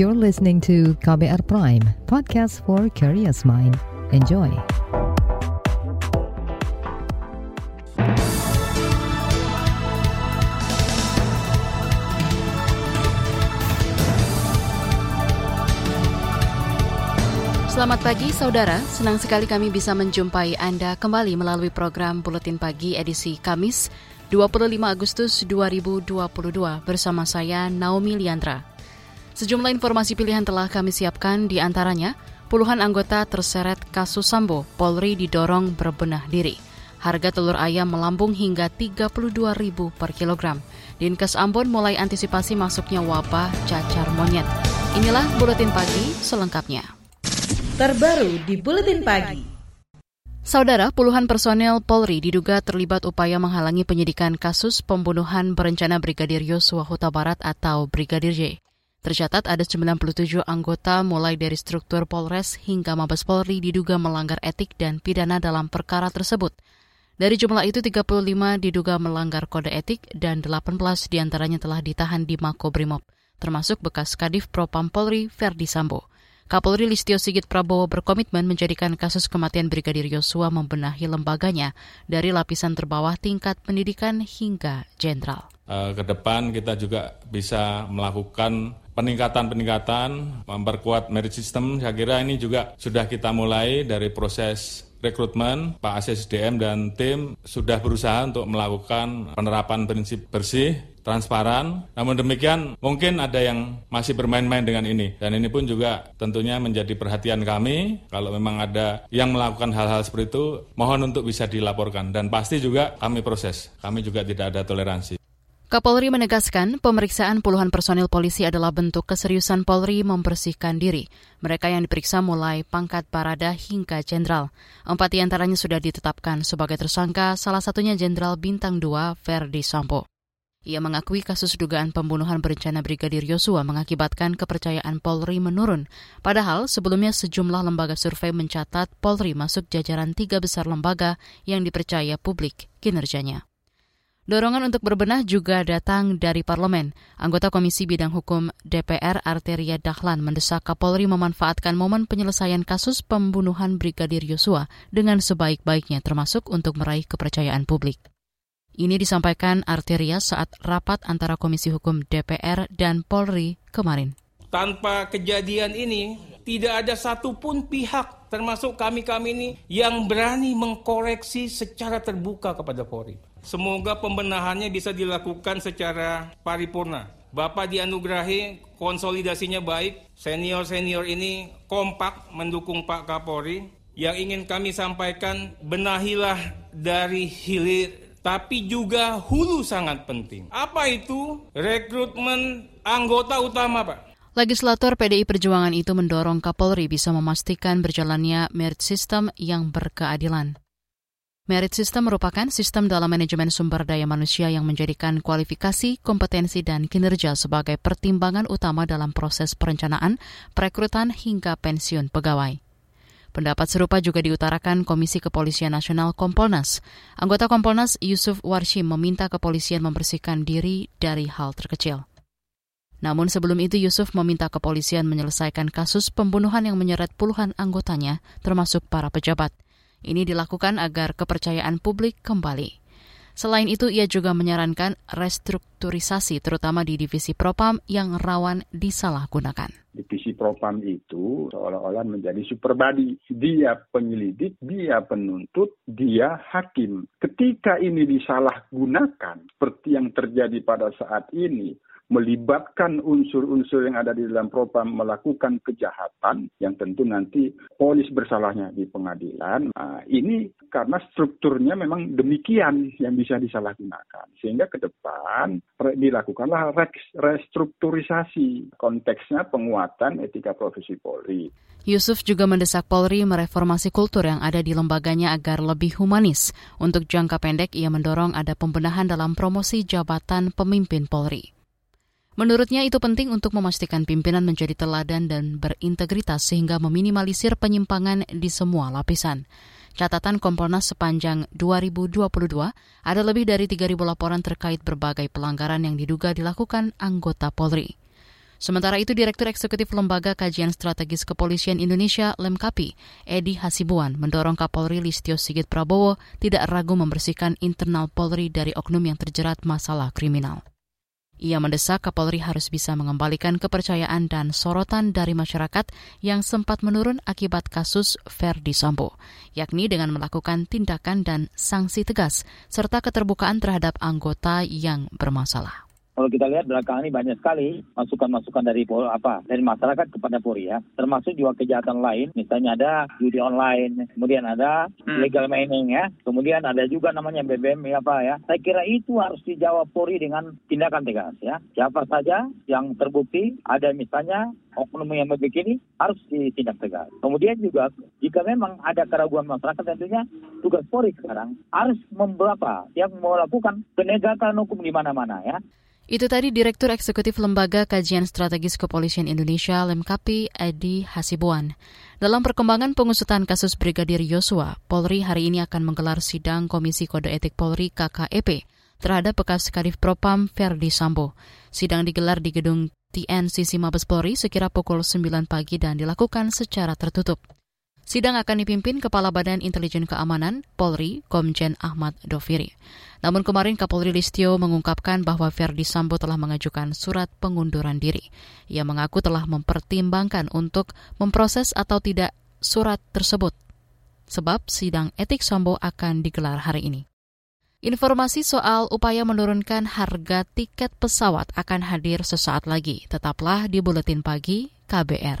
You're listening to KBR Prime, podcast for curious mind. Enjoy. Selamat pagi saudara, senang sekali kami bisa menjumpai Anda kembali melalui program Buletin Pagi edisi Kamis 25 Agustus 2022 bersama saya Naomi Liandra. Sejumlah informasi pilihan telah kami siapkan di antaranya, puluhan anggota terseret kasus Sambo, Polri didorong berbenah diri. Harga telur ayam melambung hingga 32 ribu per kilogram. Dinkes Ambon mulai antisipasi masuknya wabah cacar monyet. Inilah Buletin Pagi selengkapnya. Terbaru di Buletin Pagi. Saudara, puluhan personel Polri diduga terlibat upaya menghalangi penyidikan kasus pembunuhan berencana Brigadir Yosua Huta Barat atau Brigadir J. Tercatat ada 97 anggota mulai dari struktur Polres hingga Mabes Polri diduga melanggar etik dan pidana dalam perkara tersebut. Dari jumlah itu 35 diduga melanggar kode etik dan 18 di antaranya telah ditahan di Mako Brimob, termasuk bekas Kadif Propam Polri Verdi Sambo. Kapolri Listio Sigit Prabowo berkomitmen menjadikan kasus kematian Brigadir Yosua membenahi lembaganya dari lapisan terbawah tingkat pendidikan hingga jenderal. Uh, ke depan kita juga bisa melakukan peningkatan-peningkatan, memperkuat merit system, saya kira ini juga sudah kita mulai dari proses rekrutmen, Pak ASSDM dan tim sudah berusaha untuk melakukan penerapan prinsip bersih, transparan. Namun demikian, mungkin ada yang masih bermain-main dengan ini. Dan ini pun juga tentunya menjadi perhatian kami. Kalau memang ada yang melakukan hal-hal seperti itu, mohon untuk bisa dilaporkan. Dan pasti juga kami proses. Kami juga tidak ada toleransi. Kapolri menegaskan pemeriksaan puluhan personil polisi adalah bentuk keseriusan Polri membersihkan diri. Mereka yang diperiksa mulai pangkat parada hingga jenderal. Empat di antaranya sudah ditetapkan sebagai tersangka, salah satunya Jenderal Bintang 2 Verdi Sambo. Ia mengakui kasus dugaan pembunuhan berencana Brigadir Yosua mengakibatkan kepercayaan Polri menurun. Padahal sebelumnya sejumlah lembaga survei mencatat Polri masuk jajaran tiga besar lembaga yang dipercaya publik kinerjanya. Dorongan untuk berbenah juga datang dari parlemen. Anggota Komisi Bidang Hukum DPR Arteria Dahlan mendesak Kapolri memanfaatkan momen penyelesaian kasus pembunuhan Brigadir Yosua dengan sebaik-baiknya termasuk untuk meraih kepercayaan publik. Ini disampaikan Arteria saat rapat antara Komisi Hukum DPR dan Polri kemarin. Tanpa kejadian ini, tidak ada satupun pihak termasuk kami-kami ini yang berani mengkoreksi secara terbuka kepada Polri. Semoga pembenahannya bisa dilakukan secara paripurna. Bapak dianugerahi konsolidasinya baik, senior-senior ini kompak mendukung Pak Kapolri. Yang ingin kami sampaikan, benahilah dari hilir, tapi juga hulu sangat penting. Apa itu? Rekrutmen anggota utama, Pak. Legislator PDI Perjuangan itu mendorong Kapolri bisa memastikan berjalannya merit system yang berkeadilan. Merit System merupakan sistem dalam manajemen sumber daya manusia yang menjadikan kualifikasi, kompetensi, dan kinerja sebagai pertimbangan utama dalam proses perencanaan, perekrutan, hingga pensiun pegawai. Pendapat serupa juga diutarakan Komisi Kepolisian Nasional Kompolnas. Anggota Kompolnas Yusuf Warshim meminta kepolisian membersihkan diri dari hal terkecil. Namun sebelum itu Yusuf meminta kepolisian menyelesaikan kasus pembunuhan yang menyeret puluhan anggotanya, termasuk para pejabat. Ini dilakukan agar kepercayaan publik kembali. Selain itu, ia juga menyarankan restrukturisasi terutama di divisi Propam yang rawan disalahgunakan. Divisi Propam itu seolah-olah menjadi super body. Dia penyelidik, dia penuntut, dia hakim. Ketika ini disalahgunakan, seperti yang terjadi pada saat ini, melibatkan unsur-unsur yang ada di dalam propam melakukan kejahatan yang tentu nanti polis bersalahnya di pengadilan. Nah, ini karena strukturnya memang demikian yang bisa disalahgunakan. Sehingga ke depan dilakukanlah restrukturisasi konteksnya penguatan etika profesi Polri. Yusuf juga mendesak Polri mereformasi kultur yang ada di lembaganya agar lebih humanis. Untuk jangka pendek, ia mendorong ada pembenahan dalam promosi jabatan pemimpin Polri. Menurutnya itu penting untuk memastikan pimpinan menjadi teladan dan berintegritas sehingga meminimalisir penyimpangan di semua lapisan. Catatan Kompolnas sepanjang 2022 ada lebih dari 3.000 laporan terkait berbagai pelanggaran yang diduga dilakukan anggota Polri. Sementara itu, Direktur Eksekutif Lembaga Kajian Strategis Kepolisian Indonesia, Lemkapi, Edi Hasibuan, mendorong Kapolri Listio Sigit Prabowo tidak ragu membersihkan internal Polri dari oknum yang terjerat masalah kriminal. Ia mendesak Kapolri harus bisa mengembalikan kepercayaan dan sorotan dari masyarakat yang sempat menurun akibat kasus Verdi Sambo, yakni dengan melakukan tindakan dan sanksi tegas, serta keterbukaan terhadap anggota yang bermasalah. Kalau kita lihat belakangan ini banyak sekali masukan-masukan dari apa dari masyarakat kepada Polri ya, termasuk juga kejahatan lain, misalnya ada judi online, kemudian ada hmm. legal mining ya, kemudian ada juga namanya BBM ya apa ya. Saya kira itu harus dijawab Polri dengan tindakan tegas ya. Siapa saja yang terbukti ada misalnya oknum yang begini harus ditindak tegas. Kemudian juga jika memang ada keraguan masyarakat tentunya tugas Polri sekarang harus memberapa yang melakukan penegakan hukum di mana-mana ya. Itu tadi Direktur Eksekutif Lembaga Kajian Strategis Kepolisian Indonesia Lemkapi Edi Hasibuan. Dalam perkembangan pengusutan kasus Brigadir Yosua, Polri hari ini akan menggelar sidang Komisi Kode Etik Polri KKEP terhadap bekas Kadif Propam Ferdi Sambo. Sidang digelar di gedung TNCC Mabes Polri sekira pukul 9 pagi dan dilakukan secara tertutup. Sidang akan dipimpin Kepala Badan Intelijen Keamanan, Polri, Komjen Ahmad Doviri. Namun kemarin Kapolri Listio mengungkapkan bahwa Verdi Sambo telah mengajukan surat pengunduran diri. Ia mengaku telah mempertimbangkan untuk memproses atau tidak surat tersebut. Sebab sidang etik Sambo akan digelar hari ini. Informasi soal upaya menurunkan harga tiket pesawat akan hadir sesaat lagi. Tetaplah di Buletin Pagi KBR.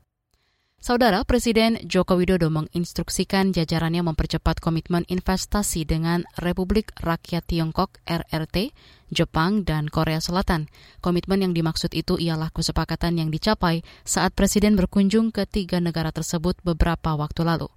Saudara Presiden Joko Widodo menginstruksikan jajarannya mempercepat komitmen investasi dengan Republik Rakyat Tiongkok RRT, Jepang, dan Korea Selatan. Komitmen yang dimaksud itu ialah kesepakatan yang dicapai saat Presiden berkunjung ke tiga negara tersebut beberapa waktu lalu.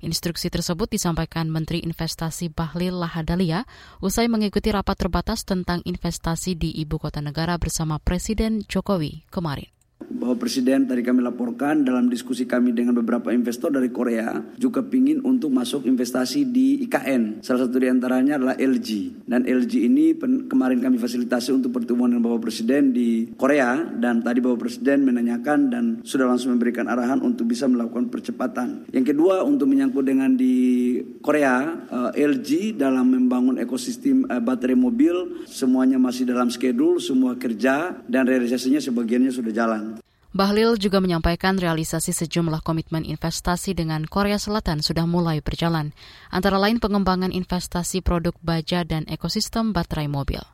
Instruksi tersebut disampaikan Menteri Investasi Bahlil Lahadalia usai mengikuti rapat terbatas tentang investasi di ibu kota negara bersama Presiden Jokowi kemarin bahwa Presiden tadi kami laporkan dalam diskusi kami dengan beberapa investor dari Korea juga ingin untuk masuk investasi di IKN. Salah satu di antaranya adalah LG. Dan LG ini kemarin kami fasilitasi untuk pertemuan dengan Bapak Presiden di Korea dan tadi Bapak Presiden menanyakan dan sudah langsung memberikan arahan untuk bisa melakukan percepatan. Yang kedua untuk menyangkut dengan di Korea, uh, eh, LG dalam membangun ekosistem uh, baterai mobil semuanya masih dalam schedule, semua kerja dan realisasinya sebagiannya sudah jalan. Bahlil juga menyampaikan realisasi sejumlah komitmen investasi dengan Korea Selatan sudah mulai berjalan, antara lain pengembangan investasi produk baja dan ekosistem baterai mobil.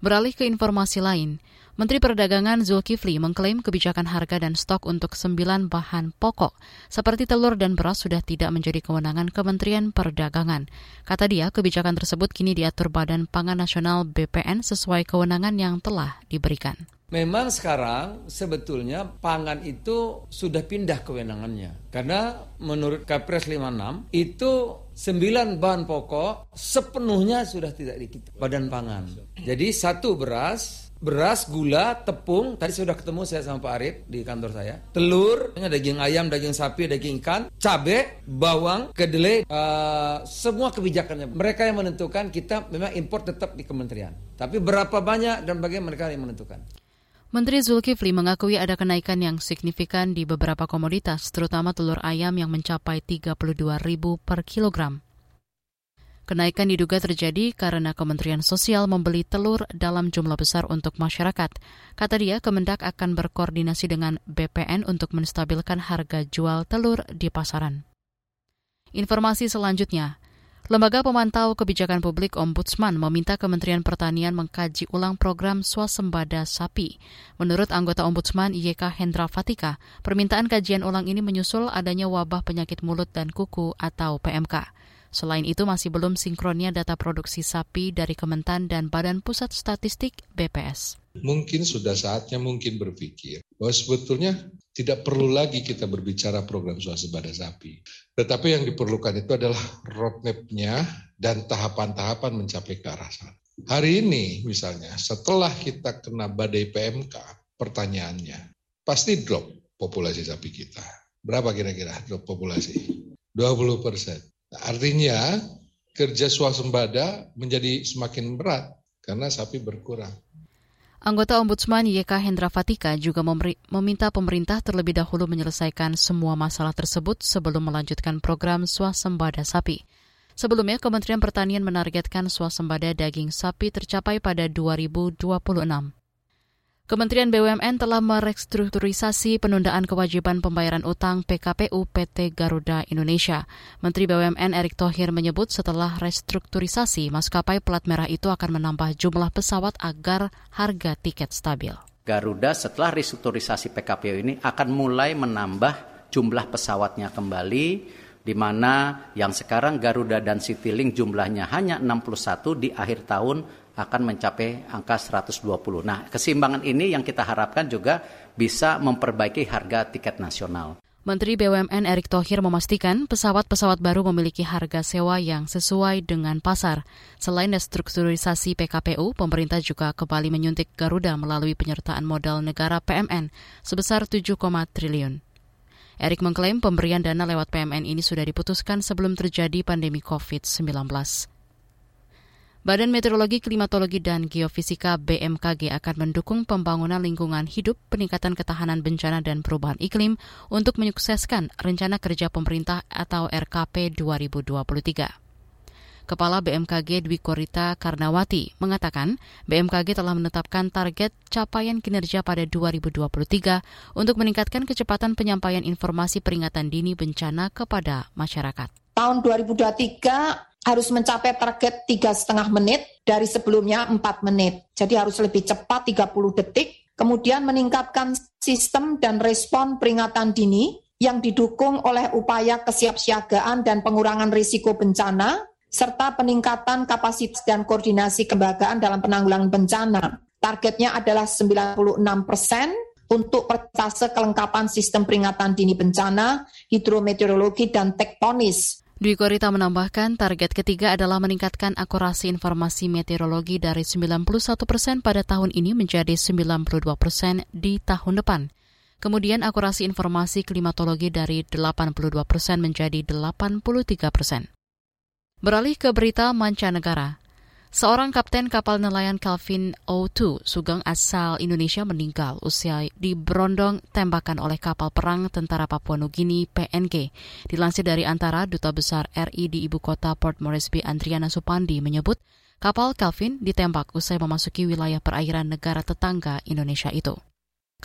Beralih ke informasi lain, Menteri Perdagangan Zulkifli mengklaim kebijakan harga dan stok untuk sembilan bahan pokok seperti telur dan beras sudah tidak menjadi kewenangan Kementerian Perdagangan. Kata dia, kebijakan tersebut kini diatur Badan Pangan Nasional BPN sesuai kewenangan yang telah diberikan. Memang sekarang sebetulnya pangan itu sudah pindah kewenangannya. Karena menurut Kepres 56 itu sembilan bahan pokok sepenuhnya sudah tidak di badan pangan. Jadi satu beras, beras, gula, tepung. Tadi sudah ketemu saya sama Pak Arif di kantor saya. Telur, daging ayam, daging sapi, daging ikan, cabai, bawang, kedelai, uh, semua kebijakannya. Mereka yang menentukan kita memang impor tetap di kementerian. Tapi berapa banyak dan bagaimana mereka yang menentukan. Menteri Zulkifli mengakui ada kenaikan yang signifikan di beberapa komoditas, terutama telur ayam yang mencapai 32 ribu per kilogram. Kenaikan diduga terjadi karena Kementerian Sosial membeli telur dalam jumlah besar untuk masyarakat. Kata dia, Kemendak akan berkoordinasi dengan BPN untuk menstabilkan harga jual telur di pasaran. Informasi selanjutnya, Lembaga Pemantau Kebijakan Publik Ombudsman meminta Kementerian Pertanian mengkaji ulang program swasembada sapi. Menurut anggota Ombudsman YK Hendra Fatika, permintaan kajian ulang ini menyusul adanya wabah penyakit mulut dan kuku atau PMK. Selain itu masih belum sinkronnya data produksi sapi dari Kementan dan Badan Pusat Statistik BPS. Mungkin sudah saatnya mungkin berpikir bahwa sebetulnya tidak perlu lagi kita berbicara program swasembada sapi. Tetapi yang diperlukan itu adalah roadmap-nya dan tahapan-tahapan mencapai ke arah sana. Hari ini misalnya setelah kita kena badai PMK, pertanyaannya pasti drop populasi sapi kita. Berapa kira-kira drop populasi? 20 persen. Artinya kerja swasembada menjadi semakin berat karena sapi berkurang. Anggota Ombudsman YK Hendra Fatika juga meminta pemerintah terlebih dahulu menyelesaikan semua masalah tersebut sebelum melanjutkan program swasembada sapi. Sebelumnya, Kementerian Pertanian menargetkan swasembada daging sapi tercapai pada 2026. Kementerian BUMN telah merestrukturisasi penundaan kewajiban pembayaran utang PKPU PT Garuda Indonesia. Menteri BUMN Erick Thohir menyebut setelah restrukturisasi, maskapai plat merah itu akan menambah jumlah pesawat agar harga tiket stabil. Garuda setelah restrukturisasi PKPU ini akan mulai menambah jumlah pesawatnya kembali di mana yang sekarang Garuda dan Citylink jumlahnya hanya 61 di akhir tahun akan mencapai angka 120. Nah, keseimbangan ini yang kita harapkan juga bisa memperbaiki harga tiket nasional. Menteri BUMN Erick Thohir memastikan pesawat-pesawat baru memiliki harga sewa yang sesuai dengan pasar. Selain restrukturisasi PKPU, pemerintah juga kembali menyuntik Garuda melalui penyertaan modal negara PMN sebesar 7, triliun. Erick mengklaim pemberian dana lewat PMN ini sudah diputuskan sebelum terjadi pandemi COVID-19. Badan Meteorologi, Klimatologi, dan Geofisika BMKG akan mendukung pembangunan lingkungan hidup, peningkatan ketahanan bencana dan perubahan iklim untuk menyukseskan Rencana Kerja Pemerintah atau RKP 2023. Kepala BMKG Dwi Korita Karnawati mengatakan BMKG telah menetapkan target capaian kinerja pada 2023 untuk meningkatkan kecepatan penyampaian informasi peringatan dini bencana kepada masyarakat. Tahun 2023 harus mencapai target tiga setengah menit dari sebelumnya 4 menit. Jadi harus lebih cepat 30 detik. Kemudian meningkatkan sistem dan respon peringatan dini yang didukung oleh upaya kesiapsiagaan dan pengurangan risiko bencana, serta peningkatan kapasitas dan koordinasi kelembagaan dalam penanggulangan bencana. Targetnya adalah 96 persen untuk persentase kelengkapan sistem peringatan dini bencana, hidrometeorologi, dan tektonis Dwi Korita menambahkan target ketiga adalah meningkatkan akurasi informasi meteorologi dari 91 persen pada tahun ini menjadi 92 persen di tahun depan. Kemudian akurasi informasi klimatologi dari 82 persen menjadi 83 persen. Beralih ke berita mancanegara. Seorang kapten kapal nelayan Calvin O2 Sugeng asal Indonesia meninggal usai diberondong tembakan oleh kapal perang tentara Papua Nugini PNG. Dilansir dari antara Duta Besar RI di ibu kota Port Moresby Andriana Supandi menyebut kapal Calvin ditembak usai memasuki wilayah perairan negara tetangga Indonesia itu.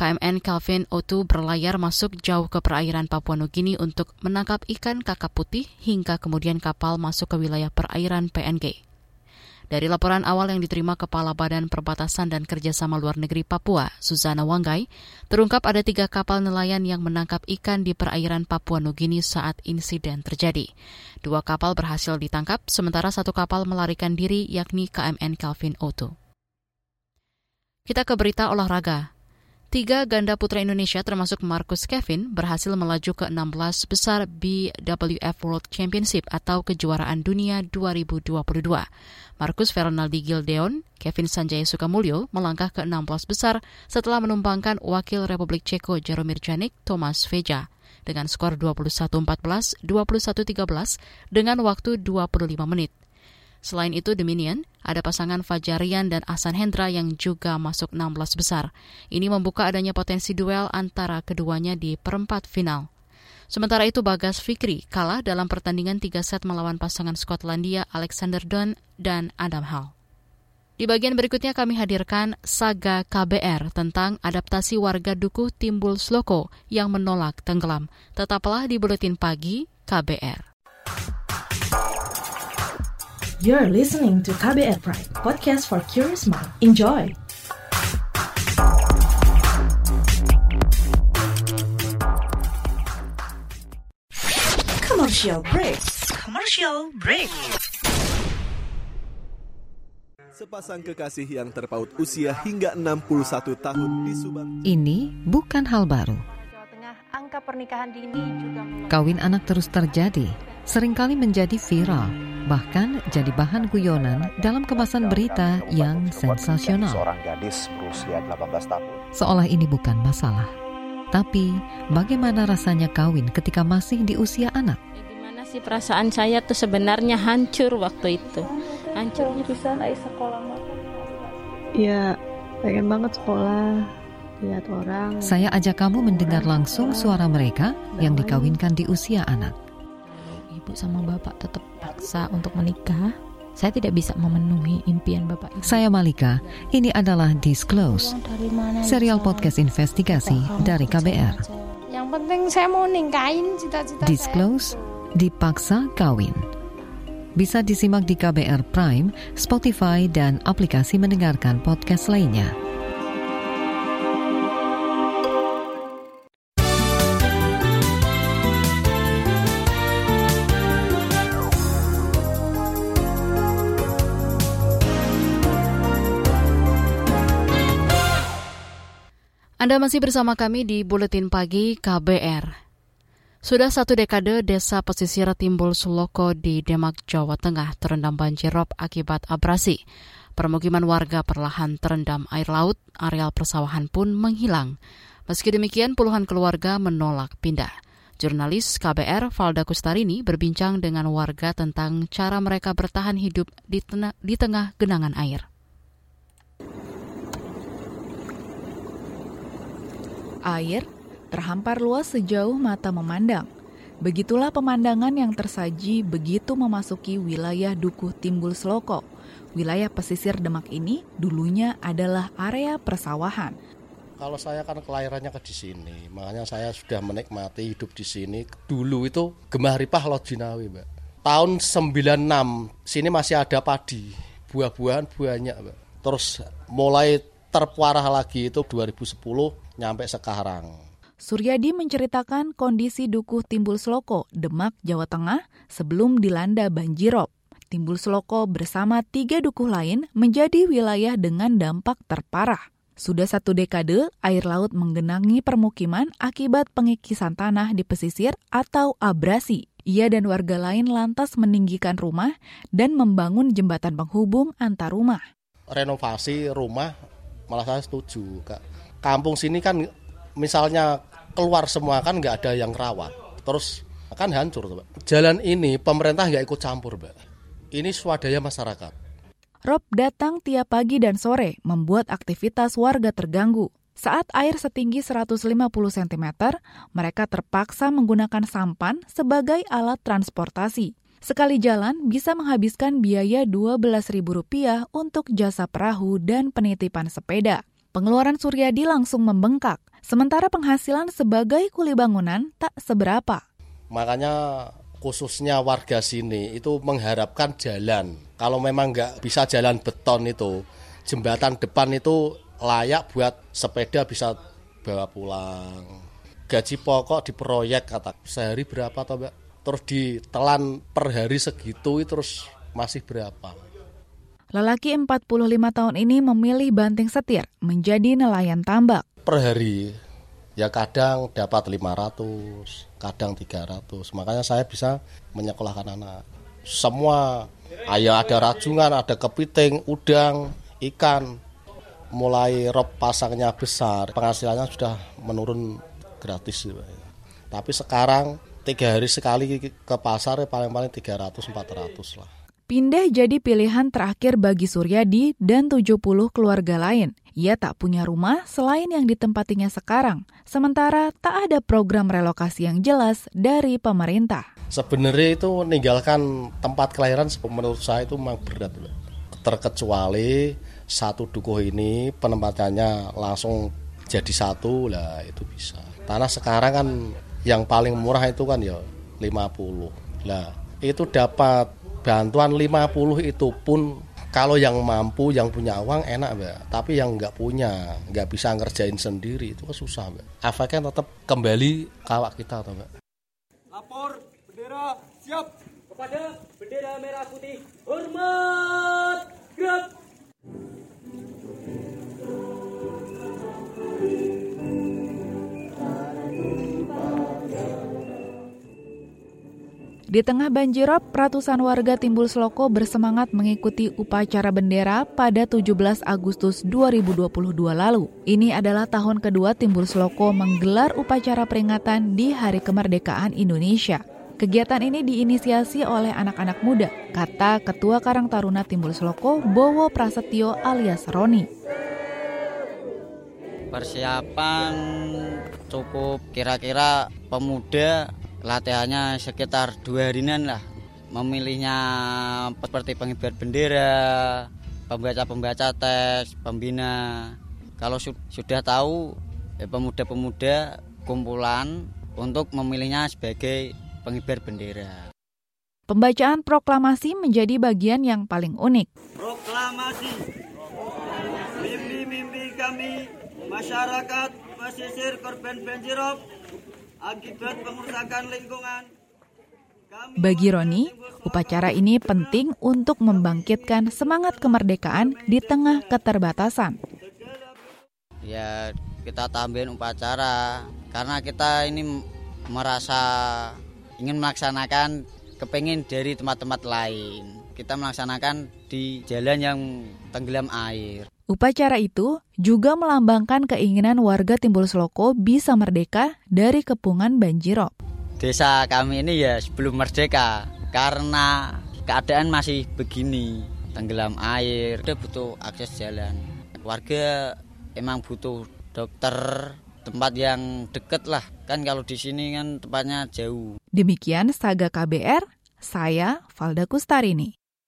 KMN Calvin O2 berlayar masuk jauh ke perairan Papua Nugini untuk menangkap ikan kakap putih hingga kemudian kapal masuk ke wilayah perairan PNG. Dari laporan awal yang diterima Kepala Badan Perbatasan dan Kerjasama Luar Negeri Papua, Susana Wanggai, terungkap ada tiga kapal nelayan yang menangkap ikan di perairan Papua Nugini saat insiden terjadi. Dua kapal berhasil ditangkap, sementara satu kapal melarikan diri yakni KMN Calvin Oto. Kita ke berita olahraga. Tiga ganda putra Indonesia termasuk Marcus Kevin berhasil melaju ke 16 besar BWF World Championship atau kejuaraan dunia 2022. Marcus Fernaldi Gildeon, Kevin Sanjaya Sukamulyo melangkah ke 16 besar setelah menumpangkan wakil Republik Ceko Jaromir Janik Thomas Veja dengan skor 21-14, 21-13 dengan waktu 25 menit. Selain itu, Dominion, ada pasangan Fajarian dan Asan Hendra yang juga masuk 16 besar. Ini membuka adanya potensi duel antara keduanya di perempat final. Sementara itu Bagas Fikri kalah dalam pertandingan tiga set melawan pasangan Skotlandia Alexander Dunn dan Adam Hall. Di bagian berikutnya kami hadirkan saga KBR tentang adaptasi warga Dukuh Timbul Sloko yang menolak tenggelam. Tetaplah di Buletin Pagi KBR. You're listening to KBR Pride, podcast for curious mind. Enjoy! Commercial break. Commercial break. Sepasang kekasih yang terpaut usia hingga 61 tahun di Subang. Ini bukan hal baru. Angka pernikahan dini juga Kawin anak terus terjadi, sering kali menjadi viral, bahkan jadi bahan guyonan dalam kemasan berita yang sensasional. Seorang gadis berusia 18 tahun. Seolah ini bukan masalah. Tapi, bagaimana rasanya kawin ketika masih di usia anak? Gimana sih perasaan saya tuh sebenarnya hancur waktu itu. Hancur. bisa naik sekolah Iya, pengen banget sekolah lihat orang. Saya ajak kamu mendengar langsung suara mereka yang dikawinkan di usia anak. Ibu sama bapak tetap paksa untuk menikah. Saya tidak bisa memenuhi impian bapak ibu. Saya Malika, ini adalah Disclose, serial podcast investigasi dari KBR. Yang penting saya mau ningkain cita-cita Disclose, dipaksa kawin. Bisa disimak di KBR Prime, Spotify, dan aplikasi mendengarkan podcast lainnya. Anda masih bersama kami di Buletin Pagi KBR. Sudah satu dekade desa pesisir Timbul Suloko di Demak, Jawa Tengah terendam banjir rob akibat abrasi. Permukiman warga perlahan terendam air laut, areal persawahan pun menghilang. Meski demikian, puluhan keluarga menolak pindah. Jurnalis KBR Valda Kustarini berbincang dengan warga tentang cara mereka bertahan hidup di, tena- di tengah genangan air. Air terhampar luas sejauh mata memandang. Begitulah pemandangan yang tersaji begitu memasuki wilayah Dukuh Timbul Seloko. Wilayah pesisir Demak ini dulunya adalah area persawahan. Kalau saya kan kelahirannya ke di sini, makanya saya sudah menikmati hidup di sini. Dulu itu Gemah Ripah Lojinawi, Mbak. Tahun 96, sini masih ada padi, buah-buahan banyak, Mbak. Terus mulai terpuarah lagi itu 2010 nyampe sekarang. Suryadi menceritakan kondisi Dukuh Timbul Seloko, Demak, Jawa Tengah sebelum dilanda banjirop. Timbul Seloko bersama tiga dukuh lain menjadi wilayah dengan dampak terparah. Sudah satu dekade, air laut menggenangi permukiman akibat pengikisan tanah di pesisir atau abrasi. Ia dan warga lain lantas meninggikan rumah dan membangun jembatan penghubung antar rumah. Renovasi rumah malah saya setuju, Kak. Kampung sini kan misalnya keluar semua kan nggak ada yang rawat. Terus kan hancur, Mbak. Jalan ini pemerintah nggak ikut campur, Mbak. Ini swadaya masyarakat. Rob datang tiap pagi dan sore, membuat aktivitas warga terganggu. Saat air setinggi 150 cm, mereka terpaksa menggunakan sampan sebagai alat transportasi. Sekali jalan bisa menghabiskan biaya Rp12.000 untuk jasa perahu dan penitipan sepeda. Pengeluaran Suryadi langsung membengkak, sementara penghasilan sebagai kuli bangunan tak seberapa. Makanya khususnya warga sini itu mengharapkan jalan. Kalau memang nggak bisa jalan beton itu, jembatan depan itu layak buat sepeda bisa bawa pulang. Gaji pokok di proyek kata sehari berapa toh mbak? Terus ditelan per hari segitu terus masih berapa? Lelaki 45 tahun ini memilih banting setir menjadi nelayan tambak. Per hari ya kadang dapat 500, kadang 300. Makanya saya bisa menyekolahkan anak. Semua ayah ada rajungan, ada kepiting, udang, ikan. Mulai rob pasangnya besar, penghasilannya sudah menurun gratis. Tapi sekarang tiga hari sekali ke pasar paling-paling 300-400 lah. Pindah jadi pilihan terakhir bagi Suryadi dan 70 keluarga lain. Ia tak punya rumah selain yang ditempatinya sekarang, sementara tak ada program relokasi yang jelas dari pemerintah. Sebenarnya itu meninggalkan tempat kelahiran menurut saya itu memang berat. Terkecuali satu dukuh ini penempatannya langsung jadi satu lah itu bisa. Tanah sekarang kan yang paling murah itu kan ya 50. Lah itu dapat bantuan 50 itu pun kalau yang mampu, yang punya uang enak mbak. Tapi yang nggak punya, nggak bisa ngerjain sendiri itu kan susah mbak. Efeknya tetap kembali kawak kita tuh mbak. Lapor, bendera, siap. kepada bendera merah putih. Hormat! Gerak! Di tengah banjirop, ratusan warga Timbul Seloko bersemangat mengikuti upacara bendera pada 17 Agustus 2022 lalu. Ini adalah tahun kedua Timbul Seloko menggelar upacara peringatan di Hari Kemerdekaan Indonesia. Kegiatan ini diinisiasi oleh anak-anak muda, kata Ketua Karang Taruna Timbul Seloko, Bowo Prasetyo alias Roni. Persiapan cukup kira-kira pemuda latihannya sekitar dua harian lah. Memilihnya seperti pengibar bendera pembaca-pembaca teks pembina. Kalau su sudah tahu eh, pemuda-pemuda kumpulan untuk memilihnya sebagai pengibar bendera. Pembacaan proklamasi menjadi bagian yang paling unik. Proklamasi. Mimpi-mimpi kami masyarakat pesisir korban banjirop akibat pengurusakan lingkungan. Bagi Roni, upacara ini penting untuk membangkitkan semangat kemerdekaan di tengah keterbatasan. Ya, kita tambahin upacara karena kita ini merasa ingin melaksanakan kepingin dari tempat-tempat lain. Kita melaksanakan di jalan yang tenggelam air. Upacara itu juga melambangkan keinginan warga Timbul Seloko bisa merdeka dari kepungan banjirop. Desa kami ini ya sebelum merdeka karena keadaan masih begini, tenggelam air, udah butuh akses jalan. Warga emang butuh dokter, tempat yang deket lah. Kan kalau di sini kan tempatnya jauh. Demikian Saga KBR, saya Valda Kustarini.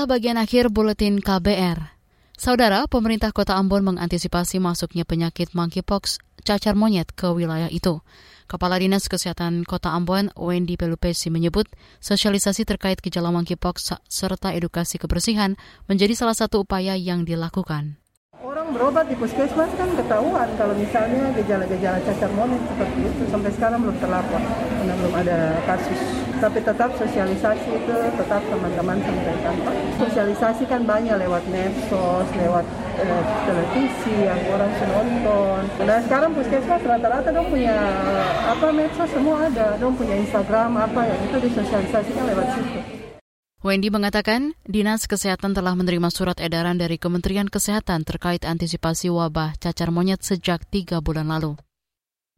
Inilah bagian akhir buletin KBR. Saudara, pemerintah kota Ambon mengantisipasi masuknya penyakit monkeypox cacar monyet ke wilayah itu. Kepala Dinas Kesehatan Kota Ambon, Wendy Pelupesi menyebut sosialisasi terkait gejala monkeypox serta edukasi kebersihan menjadi salah satu upaya yang dilakukan. Orang berobat di puskesmas kan ketahuan kalau misalnya gejala-gejala cacar monyet seperti itu sampai sekarang belum terlapor karena belum ada kasus. Tapi tetap sosialisasi itu tetap teman-teman sampaikan Pak. Sosialisasi kan banyak lewat medsos, lewat eh, televisi yang orang nonton. Nah sekarang puskesmas rata-rata dong punya apa medsos semua ada, dong punya Instagram apa yang itu disosialisasikan lewat situ. Wendy mengatakan, Dinas Kesehatan telah menerima surat edaran dari Kementerian Kesehatan terkait antisipasi wabah cacar monyet sejak tiga bulan lalu.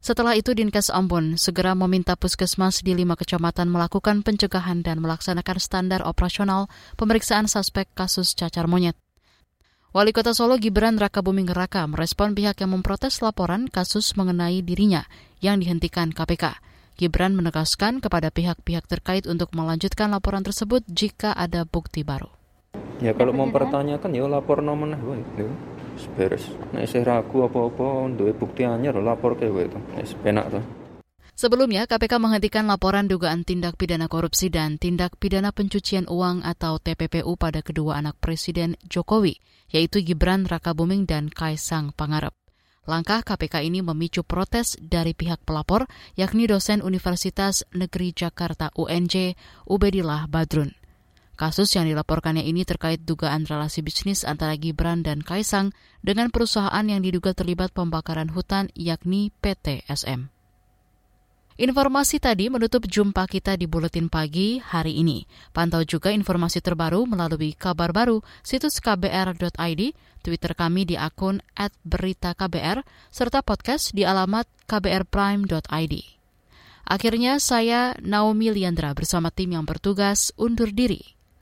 Setelah itu, Dinkes Ambon segera meminta puskesmas di lima kecamatan melakukan pencegahan dan melaksanakan standar operasional pemeriksaan suspek kasus cacar monyet. Wali Kota Solo Gibran Raka Buming Raka merespon pihak yang memprotes laporan kasus mengenai dirinya yang dihentikan KPK. Gibran menegaskan kepada pihak-pihak terkait untuk melanjutkan laporan tersebut jika ada bukti baru. Ya kalau mempertanyakan ya lapor nomor. Beres. Nek isih ragu apa-apa duwe bukti anyar lapor ke to. Wis penak. Sebelumnya, KPK menghentikan laporan dugaan tindak pidana korupsi dan tindak pidana pencucian uang atau TPPU pada kedua anak Presiden Jokowi, yaitu Gibran Rakabuming dan Kaisang Pangarep. Langkah KPK ini memicu protes dari pihak pelapor, yakni dosen Universitas Negeri Jakarta UNJ, Ubedillah Badrun. Kasus yang dilaporkannya ini terkait dugaan relasi bisnis antara Gibran dan Kaisang dengan perusahaan yang diduga terlibat pembakaran hutan yakni PT SM. Informasi tadi menutup jumpa kita di Buletin Pagi hari ini. Pantau juga informasi terbaru melalui kabar baru situs kbr.id, Twitter kami di akun @beritaKBR, serta podcast di alamat kbrprime.id. Akhirnya saya Naomi Liandra bersama tim yang bertugas undur diri.